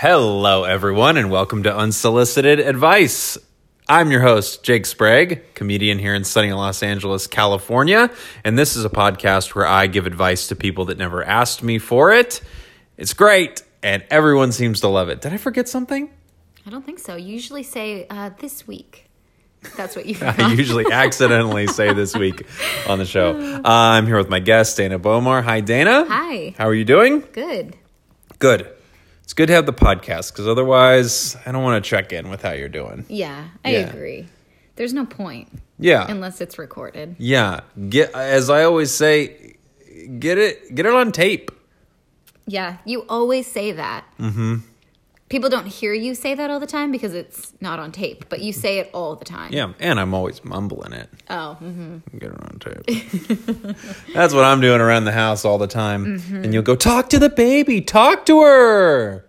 Hello, everyone, and welcome to Unsolicited Advice. I'm your host, Jake Sprague, comedian here in sunny Los Angeles, California, and this is a podcast where I give advice to people that never asked me for it. It's great, and everyone seems to love it. Did I forget something? I don't think so. You usually say uh, this week. That's what you. I usually accidentally say this week on the show. Uh, I'm here with my guest, Dana Bomar. Hi, Dana. Hi. How are you doing? Good. Good. It's good to have the podcast because otherwise, I don't want to check in with how you're doing. Yeah, I Yeah. agree. There's no point Yeah. unless it's recorded. Yeah, get as I always say, get it get it on tape. Yeah, you always say that. Mm-hmm. People don't hear you say that all the time because it's not on tape, but you say it all the time. Yeah, and I'm always mumbling it. Oh, hmm Get it on tape. That's what I'm doing around the house all the time. Mm-hmm. And you'll go talk to the baby, talk to her.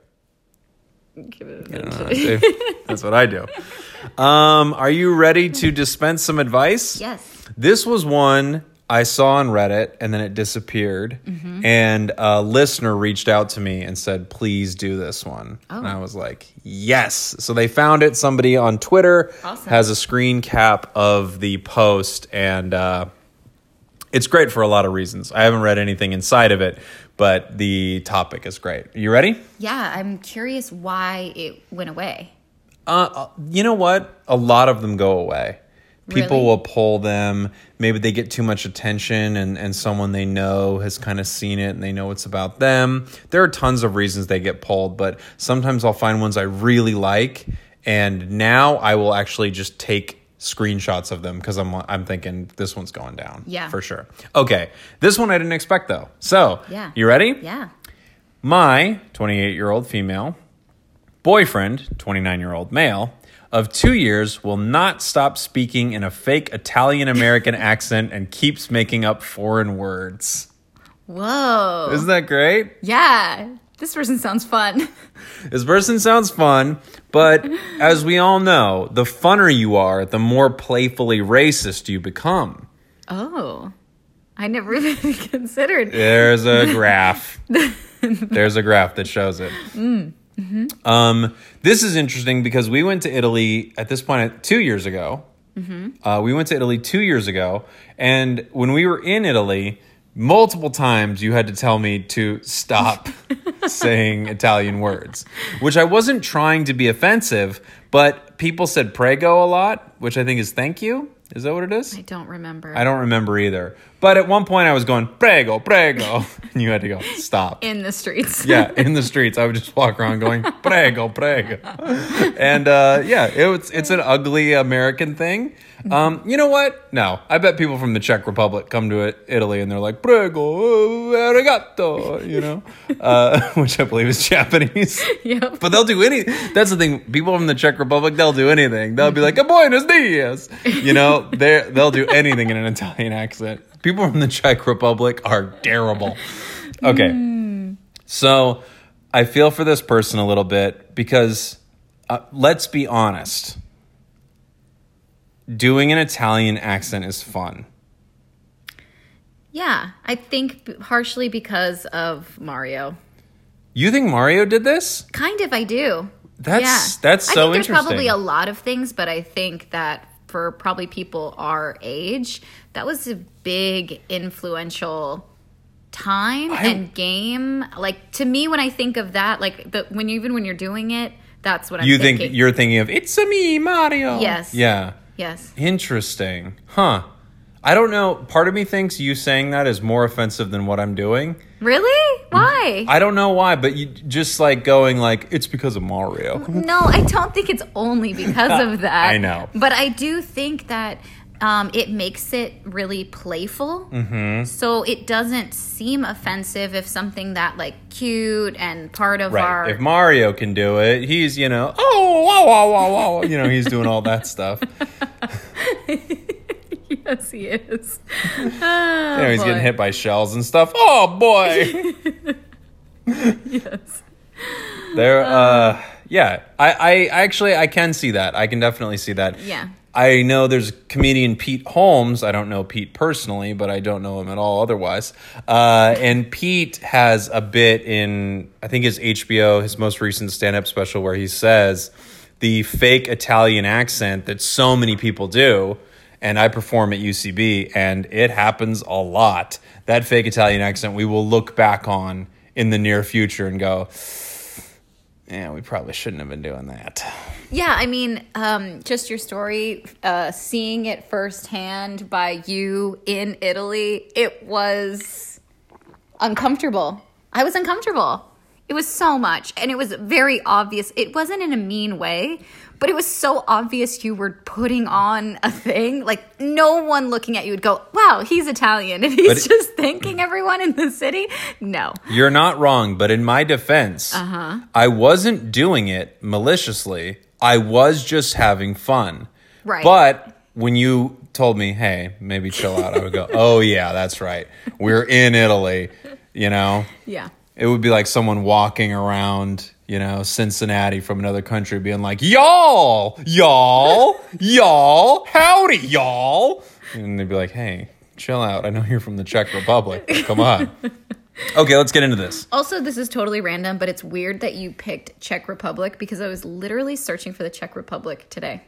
Give it a Get it minute. That's what I do. Um, are you ready to dispense some advice? Yes. This was one I saw on Reddit and then it disappeared. Mm-hmm. And a listener reached out to me and said, please do this one. And Oh. I was like, yes. So they found it. Somebody on Twitter Awesome. has a screen cap of the post. And uh, it's great for a lot of reasons. I haven't read anything inside of it, but the topic is great. You ready? Yeah, I'm curious why it went away. Uh, uh, you know what? A lot of them go away. People Really? will pull them. Maybe they get too much attention, and, and someone they know has kind of seen it and they know it's about them. There are tons of reasons they get pulled, but sometimes I'll find ones I really like, and now I will actually just take screenshots of them because I'm I'm thinking this one's going down. Yeah. for sure. Okay, this one I didn't expect though. So, Yeah. you ready? Yeah. My 28 year old female boyfriend, 29 year old male, of two years will not stop speaking in a fake Italian American accent and keeps making up foreign words. Whoa. Isn't that great? yeah. This person sounds fun. This person sounds fun, but as we all know, the funner you are, the more playfully racist you become. Oh. I never even considered. There's a graph. There's a graph that shows it. Um, this is interesting because we went to Italy at this point two years ago. Uh, we went to Italy two years ago, and when we were in Italy, multiple times you had to tell me to stop saying Italian words, which I wasn't trying to be offensive, but people said prego a lot, which I think is thank you. Is that what it is? I don't remember. I don't remember either. But at one point I was going, prego, prego. And you had to go, stop. in the streets. yeah, in the streets. I would just walk around going, prego, prego. And uh, yeah, it was, it's an ugly American thing. Um, you know what? No, I bet people from the Czech Republic come to it, Italy and they're like, prego, arigato, you know, uh, which I believe is Japanese. Yep. But they'll do any. That's the thing. People from the Czech Republic, they'll do anything. They'll be like, a "Buenos dias," you know. They they'll do anything in an Italian accent. People from the Czech Republic are terrible. Okay, so I feel for this person a little bit because uh, let's be honest. Doing an Italian accent is fun. Yeah, I think partially because of Mario. You think Mario did this? Kind of, I do. That's yeah. that's I so think there's interesting. probably a lot of things, but I think that for probably people our age, that was a big influential time I- and game. Like to me, when I think of that, like the when you, even when you're doing it, that's what I'm you thinking. think you're thinking of it's a me Mario. Yes. Yeah. Yes. Interesting. Huh. I don't know. Part of me thinks you saying that is more offensive than what I'm doing. Really? Why? I don't know why, but you just like going like it's because of Mario. No, I don't think it's only because of that. I know. But I do think that um, it makes it really playful. Mm-hmm. So it doesn't seem offensive if something that like cute and part of Right. our. If Mario can do it, he's, you know, oh, wow, wow, wow, wow. You know, he's doing all that stuff. yes, he is. You know, he's boy. getting hit by shells and stuff. Oh, boy. yes. there, uh, yeah. I, I actually, I can see that. I can definitely see that. Yeah. I know there's comedian Pete Holmes. I don't know Pete personally, but I don't know him at all otherwise. Uh, and Pete has a bit in, I think, his HBO, his most recent stand up special, where he says the fake Italian accent that so many people do. And I perform at UCB, and it happens a lot. That fake Italian accent we will look back on in the near future and go, yeah, we probably shouldn't have been doing that. Yeah, I mean, um, just your story, uh, seeing it firsthand by you in Italy, it was uncomfortable. I was uncomfortable. It was so much, and it was very obvious. It wasn't in a mean way, but it was so obvious you were putting on a thing. Like no one looking at you would go, "Wow, he's Italian," and he's it- just thanking everyone in the city. No, You're not wrong, but in my defense, Uh-huh. I wasn't doing it maliciously. I was just having fun. Right. But when you told me, hey, maybe chill out, I would go, oh, yeah, that's right. We're in Italy, you know? yeah. It would be like someone walking around, you know, Cincinnati from another country being like, y'all, y'all, y'all, howdy, y'all. And they'd be like, hey, chill out. I know you're from the Czech Republic. Come on. Okay, let's get into this. Also, this is totally random, but it's weird that you picked Czech Republic because I was literally searching for the Czech Republic today.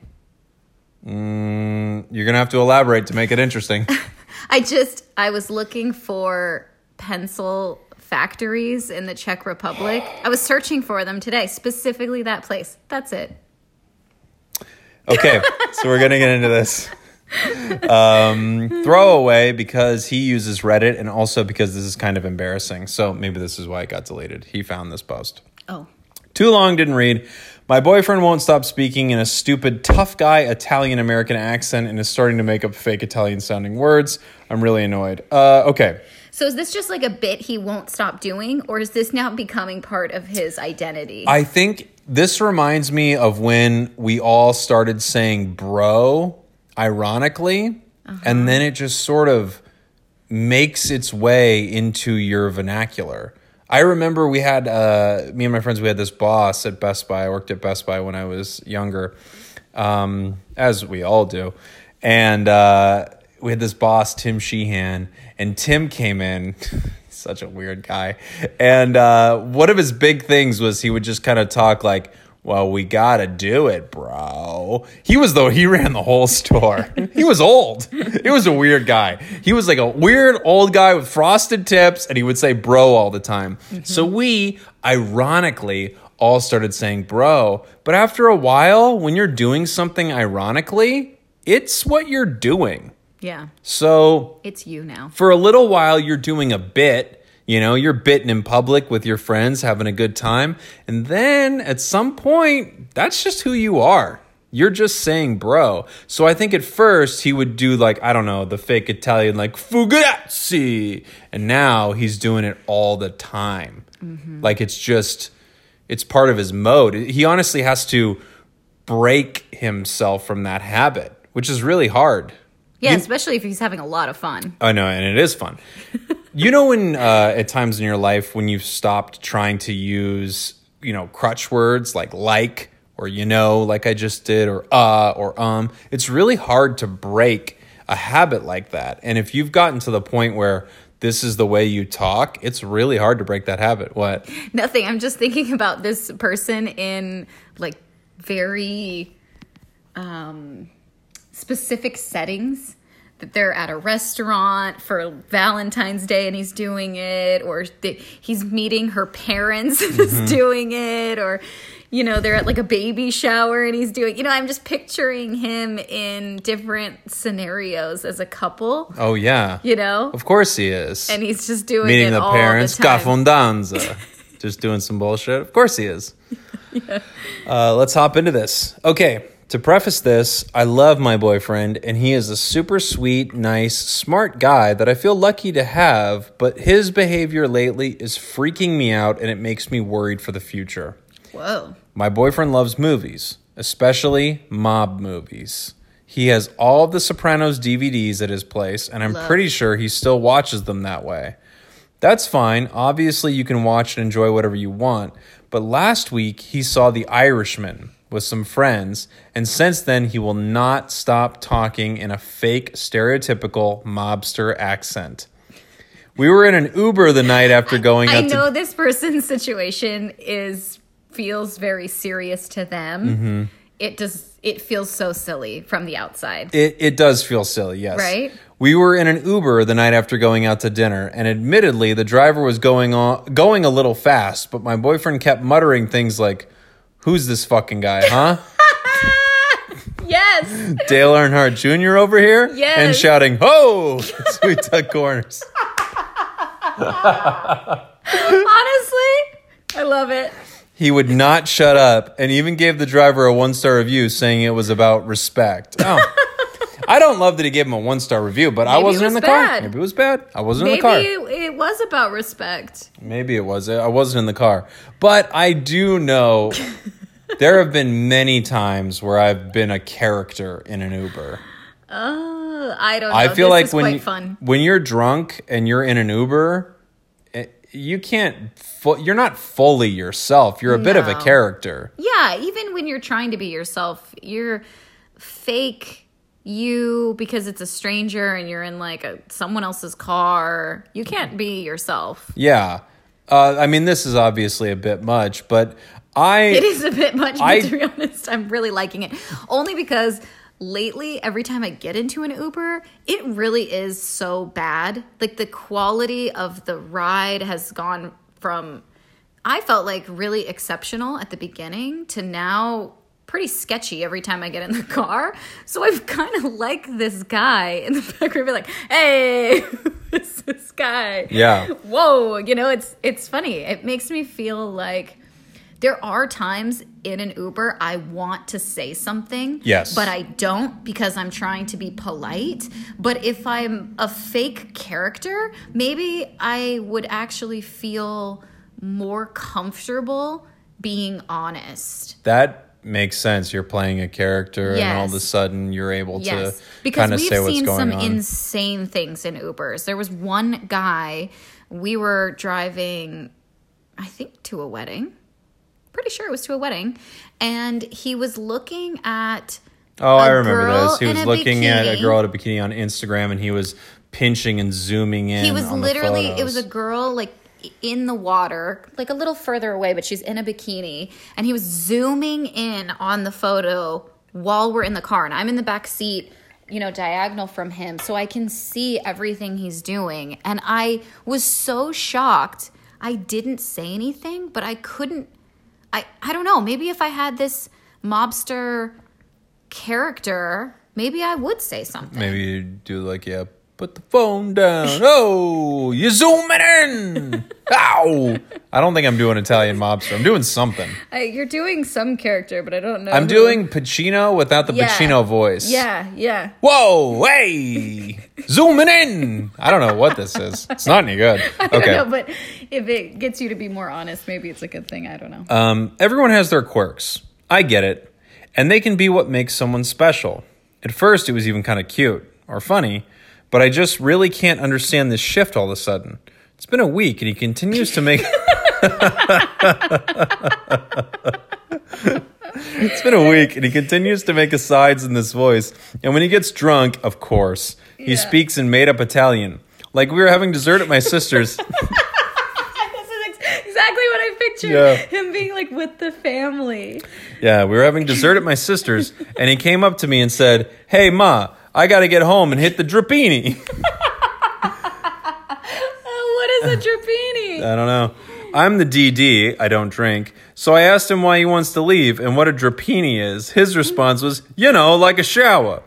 Mm, you're going to have to elaborate to make it interesting. I just I was looking for pencil factories in the Czech Republic. I was searching for them today, specifically that place. That's it. Okay, so we're gonna get into this. Um, throwaway because he uses Reddit and also because this is kind of embarrassing. So maybe this is why it got deleted. He found this post. Oh. Too long, didn't read. My boyfriend won't stop speaking in a stupid, tough guy Italian American accent and is starting to make up fake Italian sounding words. I'm really annoyed. Uh, okay. So is this just like a bit he won't stop doing or is this now becoming part of his identity? I think this reminds me of when we all started saying bro, ironically, and then it just sort of makes its way into your vernacular. I remember we had uh, me and my friends. We had this boss at Best Buy. I worked at Best Buy when I was younger, um, as we all do, and uh, we had this boss, Tim Sheehan, and Tim came in. such a weird guy, and uh, one of his big things was he would just kind of talk like. Well, we gotta do it, bro. He was though he ran the whole store. he was old. He was a weird guy. He was like a weird old guy with frosted tips, and he would say bro all the time. So we, ironically, all started saying bro. But after a while, when you're doing something ironically, it's what you're doing. yeah. So It's you now. for a little while you're doing a bit you know you're bitten in public with your friends having a good time. And then at some point that's just who you are. You're just saying bro. So i think at first he would do like i don't know the fake italian like fugazzi and now he's doing it all the time. Mm-hmm. Like it's just it's part of his mode. He honestly has to break himself from that habit which is really hard. Yeah, especially if he's having a lot of fun. I know, and it is fun. you know, when uh, at times in your life when you've stopped trying to use, you know, crutch words like like or you know, like I just did, or uh or um, it's really hard to break a habit like that. And if you've gotten to the point where this is the way you talk, it's really hard to break that habit. What? Nothing. I'm just thinking about this person in like very um, specific settings. That they're at a restaurant for Valentine's Day and he's doing it, or they, he's meeting her parents and Mm-hmm. is doing it, or you know they're at like a baby shower and he's doing. You know, I'm just picturing him in different scenarios as a couple. Oh yeah, You know, of course he is. and he's just doing meeting it the all parents, the. Gafondanza, just doing some bullshit. Of course he is. Uh, let's hop into this. Okay, to preface this, I love my boyfriend, and he is a super sweet, nice, smart guy that I feel lucky to have, but his behavior lately is freaking me out, and it makes me worried for the future. Whoa. My boyfriend loves movies, especially mob movies. He has all the Sopranos DVDs at his place, and I'm Love. pretty sure he still watches them that way. That's fine. Obviously, you can watch and enjoy whatever you want. But last week, he saw The Irishman with some friends, and since then he will not stop talking in a fake, stereotypical mobster accent. We were in an Uber the night after going out. I out know to. this person's situation is feels very serious to them. Mm-hmm. It does. It feels so silly from the outside. It, it does feel silly, yes. Right? We were in an Uber the night after going out to dinner, and admittedly, the driver was going on going a little fast, but my boyfriend kept muttering things like, "Who's this fucking guy, huh?" yes. Dale Earnhardt Jr. over here, and shouting, "Ho!" as we took corners. Honestly, I love it. He would not shut up, and even gave the driver a one star review, saying it was about respect. Oh. I don't love that he gave him a one star review, but I Maybe it wasn't in was the car. bad. Maybe it was bad. I wasn't in the car. it, it was about respect. Maybe it was. I wasn't in the car. But I do know there have been many times where I've been a character in an Uber. Oh, I don't know. I feel This like is when quite fun. when you're drunk and you're in an Uber, it, you can't fu- you're not fully yourself. You're a bit of a No. character. Yeah, even when you're trying to be yourself, you're fake you because it's a stranger and you're in like a someone else's car. You can't be yourself. Yeah. Uh, I mean, this is obviously a bit much, but I It is a bit much, but I- to be honest, I'm really liking it. Only because lately, every time I get into an Uber, it really is so bad. Like the quality of the ride has gone from, I felt like really exceptional at the beginning to now pretty sketchy every time I get in the car. So I've kind of like this guy in the back room, be like, hey, this guy? Yeah. Whoa, you know, it's it's funny. It makes me feel like there are times in an Uber I want to say something. Yes. But I don't because I'm trying to be polite. But if I'm a fake character, maybe I would actually feel more comfortable being honest. that makes sense. You're playing a character, and all of a sudden you're able Yes, to because kind of say what's going on. Because we've seen some insane things in Ubers. There was one guy we were driving, I think, to a wedding. Pretty sure it was to a wedding, and he was looking at. Oh, I remember this. He was looking at a girl at a bikini on Instagram, and he was pinching and zooming in. He was literally. It was a girl like in the water, like a little further away, but she's in a bikini, and he was zooming in on the photo while we're in the car, and I'm in the back seat. You know, diagonal from him, so I can see everything he's doing. And I was so shocked. I didn't say anything, but I couldn't. I I don't know. Maybe if I had this mobster character, maybe I would say something. Maybe you do like, yeah, put the phone down. Oh, you zooming in. Ow. I don't think I'm doing Italian mobster. I'm doing something. I, you're doing some character, but I don't know. I'm who- doing Pacino without the Yeah. Pacino voice. Yeah, yeah. Whoa, hey, zooming in. I don't know what this is. It's not any good. I don't know, Okay. but if it gets you to be more honest, maybe it's a good thing. I don't know. Um, everyone has their quirks. I get it. And they can be what makes someone special. At first, it was even kind of cute or funny, but I just really can't understand this shift all of a sudden. It's been a week and he continues to make. it's been a week and he continues to make asides in this voice. And when he gets drunk, of course, he Yeah. speaks in made up Italian. Like we were having dessert at my sister's. this is ex- exactly what I pictured. Yeah. Him being like with the family. Yeah, we were having dessert at my sister's, and he came up to me and said, "Hey, ma, I got to get home and hit the drapini." Oh, what is a drapini? I don't know. I'm the DD. I don't drink. So I asked him why he wants to leave and what a drapini is. His response was, "You know, like a shower."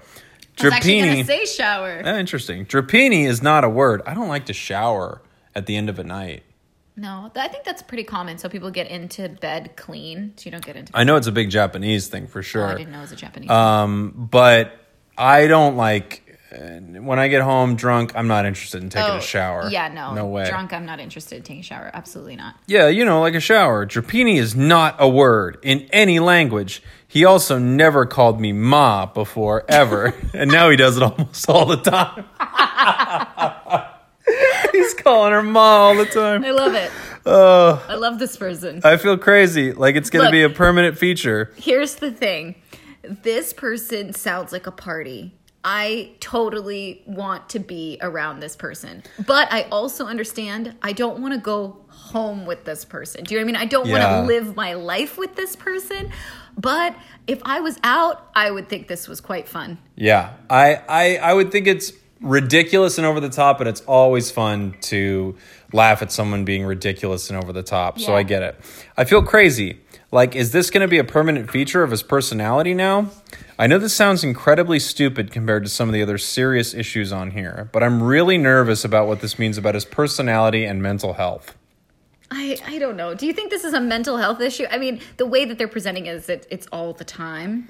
Drapini. say shower. Ah, interesting. Drapini is not a word. I don't like to shower at the end of a night. No, I think that's pretty common. So people get into bed clean, so you don't get into. I know it's a big Japanese thing for Oh, sure. I didn't know it was a Japanese. Um, but I don't like uh, when I get home drunk. I'm not interested in taking Oh, a shower. Yeah, no, no way. Drunk, I'm not interested in taking a shower. Absolutely not. Yeah, you know, like a shower. Drapini is not a word in any language. He also never called me ma before ever, and now he does it almost all the time. He's calling her ma all the time. I love it. Oh, I love this person. I feel crazy. Like it's gonna be a permanent feature. Here's the thing this person sounds like a party. I totally want to be around this person. But I also understand I don't want to go home with this person. Do you know what I mean? I don't Yeah. want to live my life with this person. But if I was out, I would think this was quite fun. Yeah, I, I I would think it's ridiculous and over the top, but it's always fun to laugh at someone being ridiculous and over the top. So I get it. I feel crazy. Like, is this going to be a permanent feature of his personality now? I know this sounds incredibly stupid compared to some of the other serious issues on here, but I'm really nervous about what this means about his personality and mental health. I, I don't know. Do you think this is a mental health issue? I mean, the way that they're presenting it is that it's all the time.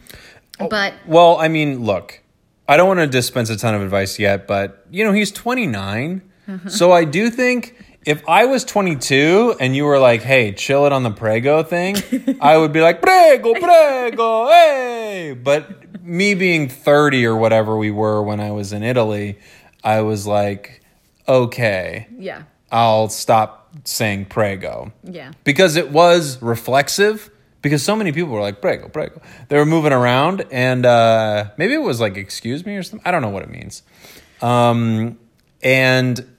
Oh, but Well, I mean, look, I don't want to dispense a ton of advice yet, but you know, he's 29. Mm-hmm. So I do think if I was 22 and you were like, "Hey, chill it on the prego thing," I would be like, "Prego, prego, hey!" But me being 30 or whatever we were when I was in Italy, I was like, "Okay, yeah, I'll stop saying prego." yeah. because it was reflexive because so many people were like prego prego they were moving around and uh, maybe it was like excuse me or something i don't know what it means um, and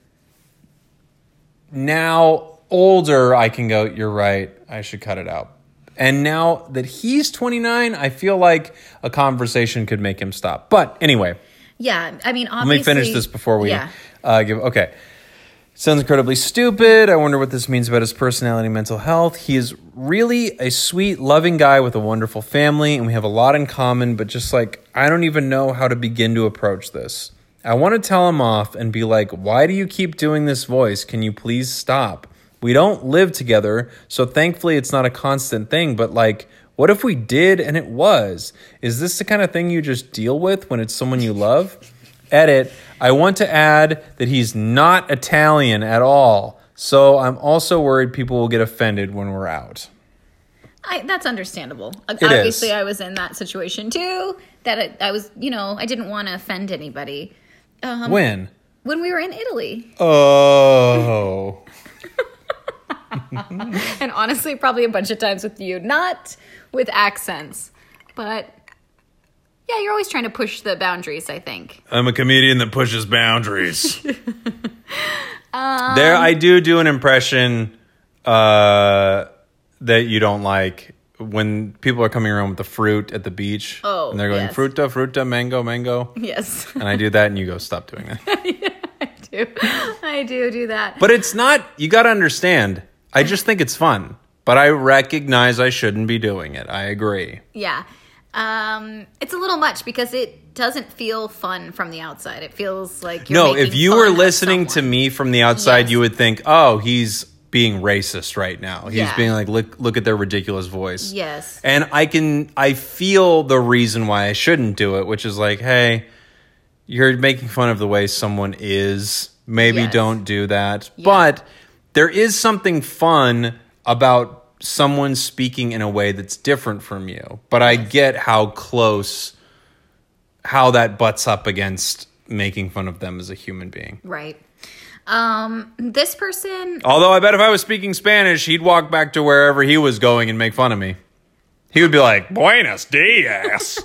now older i can go you're right i should cut it out and now that he's 29 i feel like a conversation could make him stop but anyway Yeah, I mean, let me finish this before we Yeah. uh, give. Okay. Sounds incredibly stupid. I wonder what this means about his personality and mental health. He is really a sweet, loving guy with a wonderful family, and we have a lot in common, but just like, I don't even know how to begin to approach this. I want to tell him off and be like, why do you keep doing this voice? Can you please stop? We don't live together, so thankfully it's not a constant thing, but like, what if we did and it was? Is this the kind of thing you just deal with when it's someone you love? Edit. I want to add that he's not Italian at all. So I'm also worried people will get offended when we're out. I, that's understandable. is. Obviously, I was in that situation too. That I, I was, you know, I didn't want to offend anybody. Um, When? when we were in Italy, Oh. and honestly, probably a bunch of times with you, not with accents, but yeah, you're always trying to push the boundaries. I think. I'm a comedian that pushes boundaries. there, I do do an impression uh, that you don't like when people are coming around with the fruit at the beach. Oh, and they're going yes. fruta, fruta, mango, mango. Yes, And I do that, and you go, stop doing that. I do. I do do that. But it's not, you got to understand. I just think it's fun. But I recognize I shouldn't be doing it. I agree. Yeah. Um, it's a little much because it doesn't feel fun from the outside. It feels like you're no, if you were listening to me from the outside, Yes. you would think, oh, he's being racist right now. He's Yeah. being like, look, look at their ridiculous voice. Yes. And I can, I feel the reason why I shouldn't do it, which is like, hey, you're making fun of the way someone is. Maybe Yes. don't do that. But there is something fun about someone speaking in a way that's different from you. But I get how close, how that butts up against making fun of them as a human being. Right. Um, this person, Although I bet if I was speaking Spanish, he'd walk back to wherever he was going and make fun of me. He would be like, Buenos dias.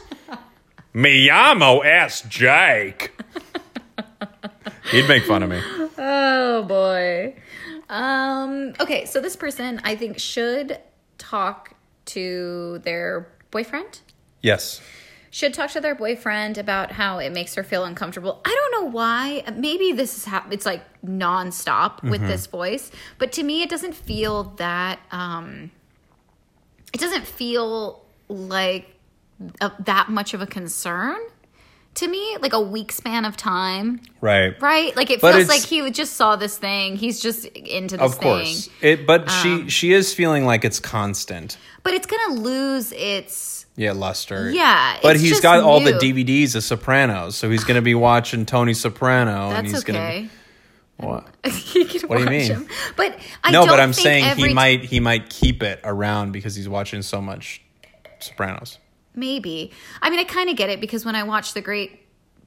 Me llamo S. Jake. He'd make fun of me. oh boy. Um, okay, so this person I think should talk to their boyfriend. Yes. Should talk to their boyfriend about how it makes her feel uncomfortable. I don't know why. Maybe this is hap- it's like nonstop with mm-hmm. this voice, but to me, it doesn't feel that. Um, it doesn't feel like a, that much of a concern to me. Like a week span of time, Right. right? Like it But feels like he just saw this thing. He's just into this Of course. thing, It but she um, she is feeling like it's constant. but it's gonna lose its. Yeah, luster. Yeah, But he's got all the. DVDs of Sopranos, so he's going to be watching Tony Soprano and That's he's going okay. to What? What do you mean? him. But I No, but I'm saying he might he might keep it around because he's watching so much Sopranos. maybe. I mean, I kind of get it because when I watch The Great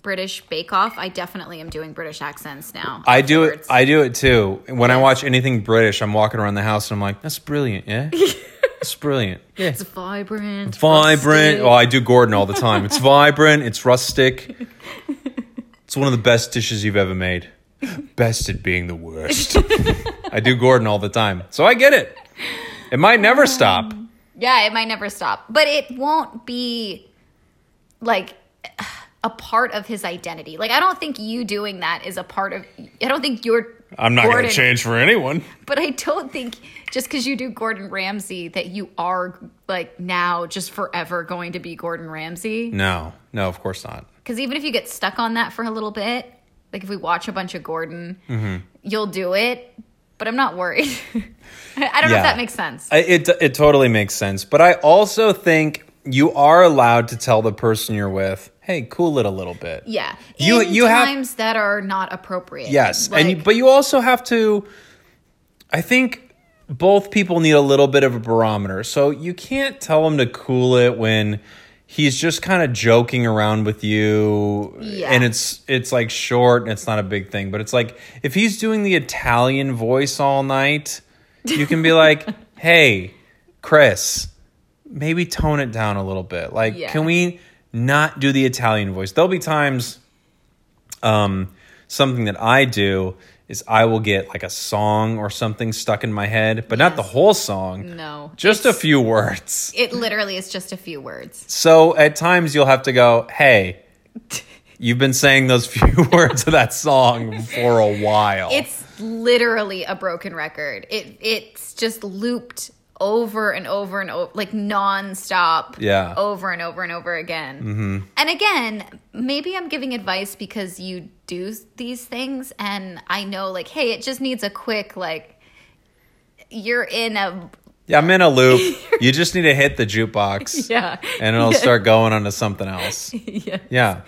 British Bake Off, I definitely am doing British accents now. I do it. I do it too. When I watch anything British, I'm walking around the house and I'm like, "That's brilliant, yeah, it's brilliant, yeah, it's vibrant, vibrant." rustic. Oh, I do Gordon all the time. It's vibrant. It's rustic. It's one of the best dishes you've ever made. Best at being the worst. I do Gordon all the time, so I get it. It might never um, stop. Yeah, it might never stop, but it won't be like a part of his identity. Like I don't think you doing that is a part of. I don't think you're. I'm not going to change for anyone. But I don't think just because you do Gordon Ramsay that you are like now just forever going to be Gordon Ramsay. No, no, of course not. Because even if you get stuck on that for a little bit, like if we watch a bunch of Gordon, Mm-hmm. you'll do it. But I'm not worried. I don't know if that makes sense. I- It it totally makes sense, but I also think you are allowed to tell the person you're with, "Hey, cool it a little bit." yeah, You- in you have- times that are not appropriate. Yes, and you, but you also have to. I think both people need a little bit of a barometer, so you can't tell him to cool it when he's just kind of joking around with you, Yeah. and it's it's like short and it's not a big thing. But it's like if he's doing the Italian voice all night, you can be like, "Hey, Chris." Maybe tone it down a little bit. Like, Yeah. can we not do the Italian voice? There'll be times um, something that I do is I will get like a song or something stuck in my head, but not the whole song. no, Just a few words. It literally is just a few words. So at times you'll have to go, hey, you've been saying those few words of that song for a while. It's literally a broken record. It it's just looped over and over and over, like nonstop. Yeah. Over and over and over again. Mm-hmm. And again, maybe I'm giving advice because you do these things, and I know, like, hey, it just needs a quick, like, you're in a yeah, I'm in a loop. you just need to hit the jukebox. yeah, And it'll start going onto something else. yeah, Yeah.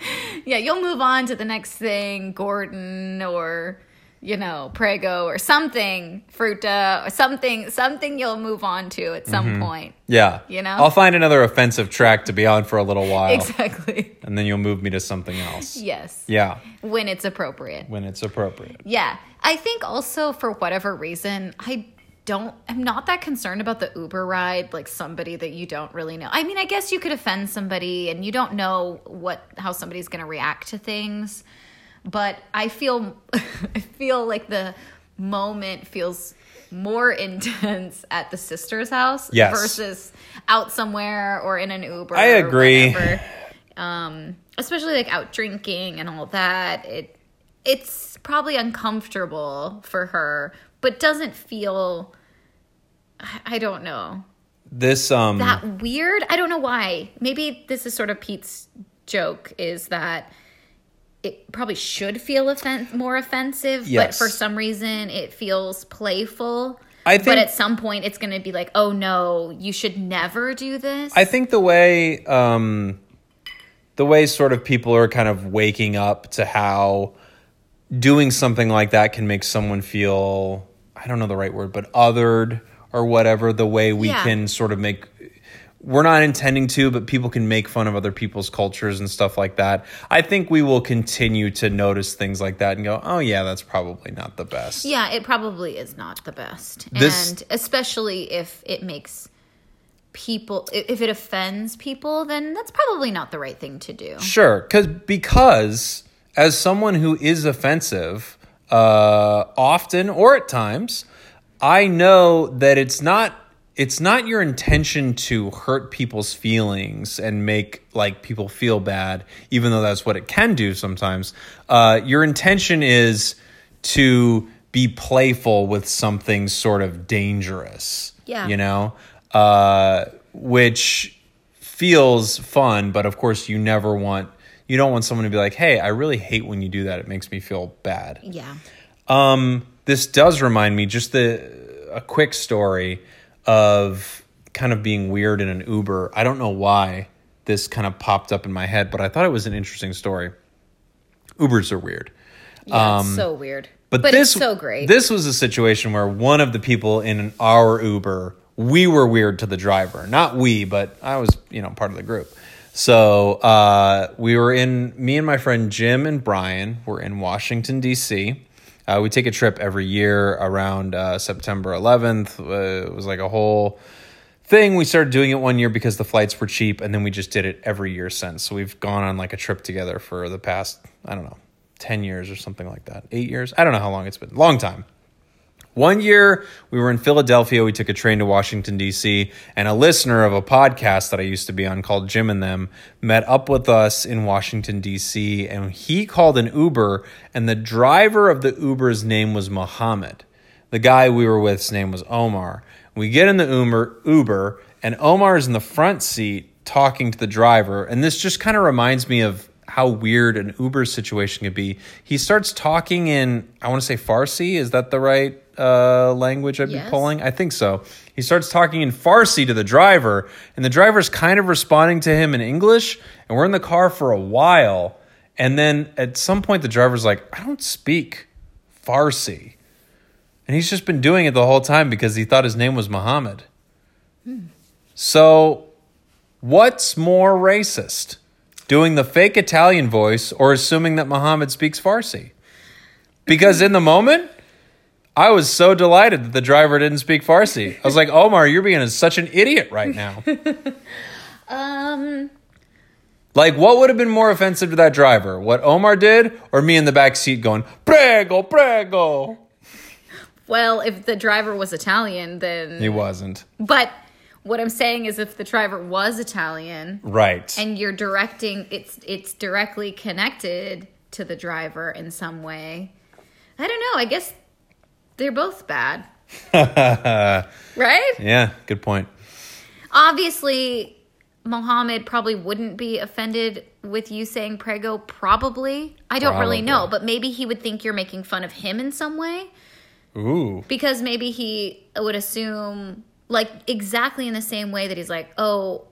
yeah. You'll move on to the next thing, Gordon or. You know, Prego or something, Fruta or something, something you'll move on to at some Mm-hmm. point. Yeah. You know? I'll find another offensive track to be on for a little while. Exactly. And then you'll move me to something else. Yes. Yeah. When it's appropriate. When it's appropriate. Yeah. I think also for whatever reason, I don't I'm not that concerned about the Uber ride like somebody that you don't really know. I mean, I guess you could offend somebody and you don't know what how somebody's going to react to things, but I feel I feel like the moment feels more intense at the sister's house Yes. versus out somewhere or in an Uber. I agree. Um, especially like out drinking and all that. It it's probably uncomfortable for her, but doesn't feel. I- I don't know This um that weird. I don't know why. Maybe this is sort of Pete's joke is that it probably should feel offen- more offensive, but for some reason it feels playful. I think, but at some point it's going to be like, oh no, you should never do this. I think the way um the way sort of people are kind of waking up to how doing something like that can make someone feel I don't know the right word, but othered or whatever, the way we Yeah. can sort of make we're not intending to, but people can make fun of other people's cultures and stuff like that. I think we will continue to notice things like that and go, "Oh yeah, that's probably not the best." Yeah, it probably is not the best. This- and especially if it makes people if it offends people, then that's probably not the right thing to do. Sure, because because as someone who is offensive, uh, often or at times, I know that it's not it's not your intention to hurt people's feelings and make like people feel bad, even though that's what it can do sometimes. Uh, your intention is to be playful with something sort of dangerous. Yeah. you know, uh, which feels fun, but of course you never want you don't want someone to be like, "Hey, I really hate when you do that. It makes me feel bad." Yeah. Um, this does remind me just the a quick story of kind of being weird in an Uber. I don't know why this kind of popped up in my head, but I thought it was an interesting story. Ubers are weird. Yeah, it's so weird. Um, But, But, this it's so great. This was a situation where one of the people in our Uber, we were weird to the driver. Not we, but I was, you know, part of the group. So uh, we were in, me and my friend Jim and Brian were in Washington, D.C. Uh, we take a trip every year around uh, September 11th. Uh, it was like a whole thing. We started doing it one year because the flights were cheap, and then we just did it every year since. So we've gone on like a trip together for the past, I don't know, 10 years or something like that. Eight years? I don't know how long it's been. Long time. One year we were in Philadelphia. We took a train to Washington, D.C., and a listener of a podcast that I used to be on called Jim and Them met up with us in Washington, D.C., and he called an Uber, and the driver of the Uber's name was Mohammed. The guy we were with's name was Omar. We get in the Uber, Uber and Omar is in the front seat talking to the driver, and this just kind of reminds me of how weird an Uber situation could be. He starts talking in, I want to say Farsi. Is that the right uh, language I'd Yes. be pulling? I think so. He starts talking in Farsi to the driver, and the driver's kind of responding to him in English. And we're in the car for a while. And then at some point, the driver's like, I don't speak Farsi. And he's just been doing it the whole time because he thought his name was Muhammad. So, what's more racist? Doing the fake Italian voice or assuming that Muhammad speaks Farsi? Because in the moment, I was so delighted that the driver didn't speak Farsi. I was like, Omar, you're being such an idiot right now. Um, like, what would have been more offensive to that driver? What Omar did or me in the back seat going, prego, prego? well, if the driver was Italian, then. He wasn't. But what I'm saying is, if the driver was Italian Right. and you're directing, it's it's directly connected to the driver in some way. I don't know. I guess they're both bad, right? yeah, good point. Obviously, Mohammed probably wouldn't be offended with you saying prego. Probably, I don't really know, but maybe he would think you're making fun of him in some way. Ooh. because maybe he would assume like exactly in the same way that he's like oh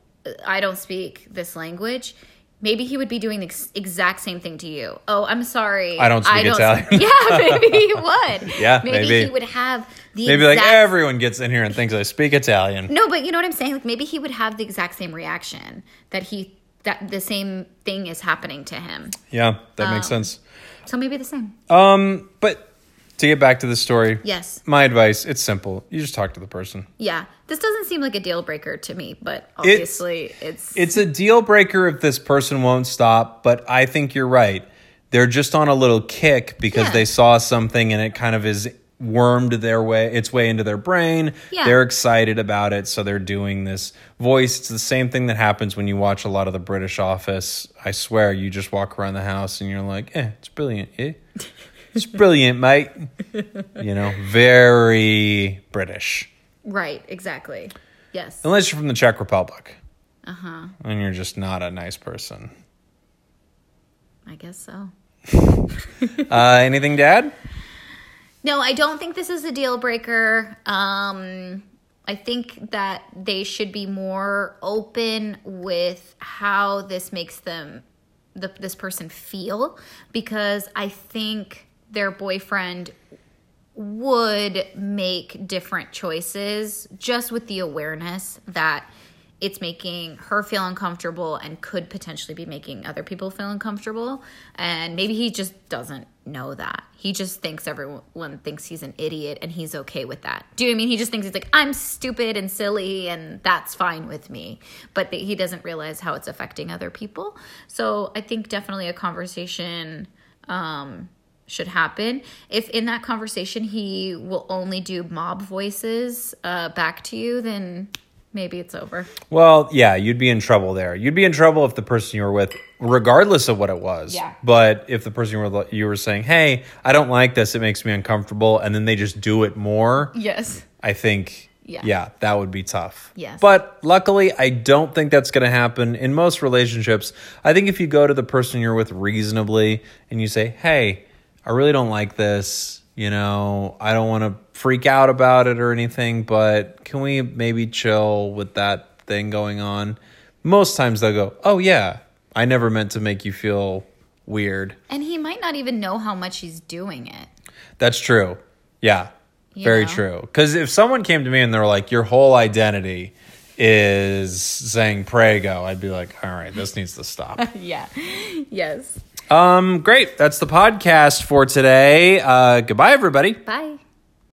i don't speak this language maybe he would be doing the ex- exact same thing to you oh i'm sorry I don't speak Italian. yeah maybe he would Yeah, maybe, maybe. he would have the Maybe like everyone gets in here and thinks I speak Italian. no but you know what i'm saying like maybe he would have the exact same reaction that he that the same thing is happening to him Yeah, that makes Um, sense. so maybe the same Um, but to get back to the story, yes my advice, it's simple. You just talk to the person. yeah this doesn't seem like a deal breaker to me but obviously it's It's a deal breaker if this person won't stop, but I think you're right. They're just on a little kick because Yeah. they saw something and it kind of is wormed their way its way into their brain. Yeah. They're excited about it, so they're doing this voice. It's the same thing that happens when you watch a lot of the British Office. I swear, you just walk around the house and you're like, "Eh, it's brilliant. Eh? It's brilliant, mate." You know, very British. Right, exactly. Yes. Unless you're from the Czech Republic. Uh huh. And you're just not a nice person. I guess so. Uh, anything, Dad? No, I don't think this is a deal breaker. Um, I think that they should be more open with how this makes them, the, this person feel, because I think their boyfriend would make different choices just with the awareness that it's making her feel uncomfortable and could potentially be making other people feel uncomfortable. And maybe he just doesn't know that. He just thinks everyone thinks he's an idiot and he's okay with that. Do you know I mean? He just thinks he's like, I'm stupid and silly and that's fine with me. But he doesn't realize how it's affecting other people. So I think definitely a conversation um, should happen. If in that conversation he will only do mob voices uh, back to you, then maybe it's over. Well, yeah, you'd be in trouble there. You'd be in trouble if the person you were with, regardless of what it was. Yeah. But if the person you were you were saying, "Hey, I don't like this. It makes me uncomfortable," and then they just do it more, Yes. I think, Yeah. yeah, that would be tough. Yes. But luckily, I don't think that's going to happen in most relationships. I think if you go to the person you're with reasonably and you say, "Hey, I really don't like this. You know, I don't want to freak out about it or anything, but can we maybe chill with that thing going on?" Most times they'll go, "Oh yeah, I never meant to make you feel weird." And he might not even know how much he's doing it. That's true. Yeah. You very know? true. Because if someone came to me and they're like, your whole identity is saying "Prego," I'd be like, "All right, this needs to stop." yeah. Yes. Um, great. That's the podcast for today. Uh, goodbye, everybody. Bye.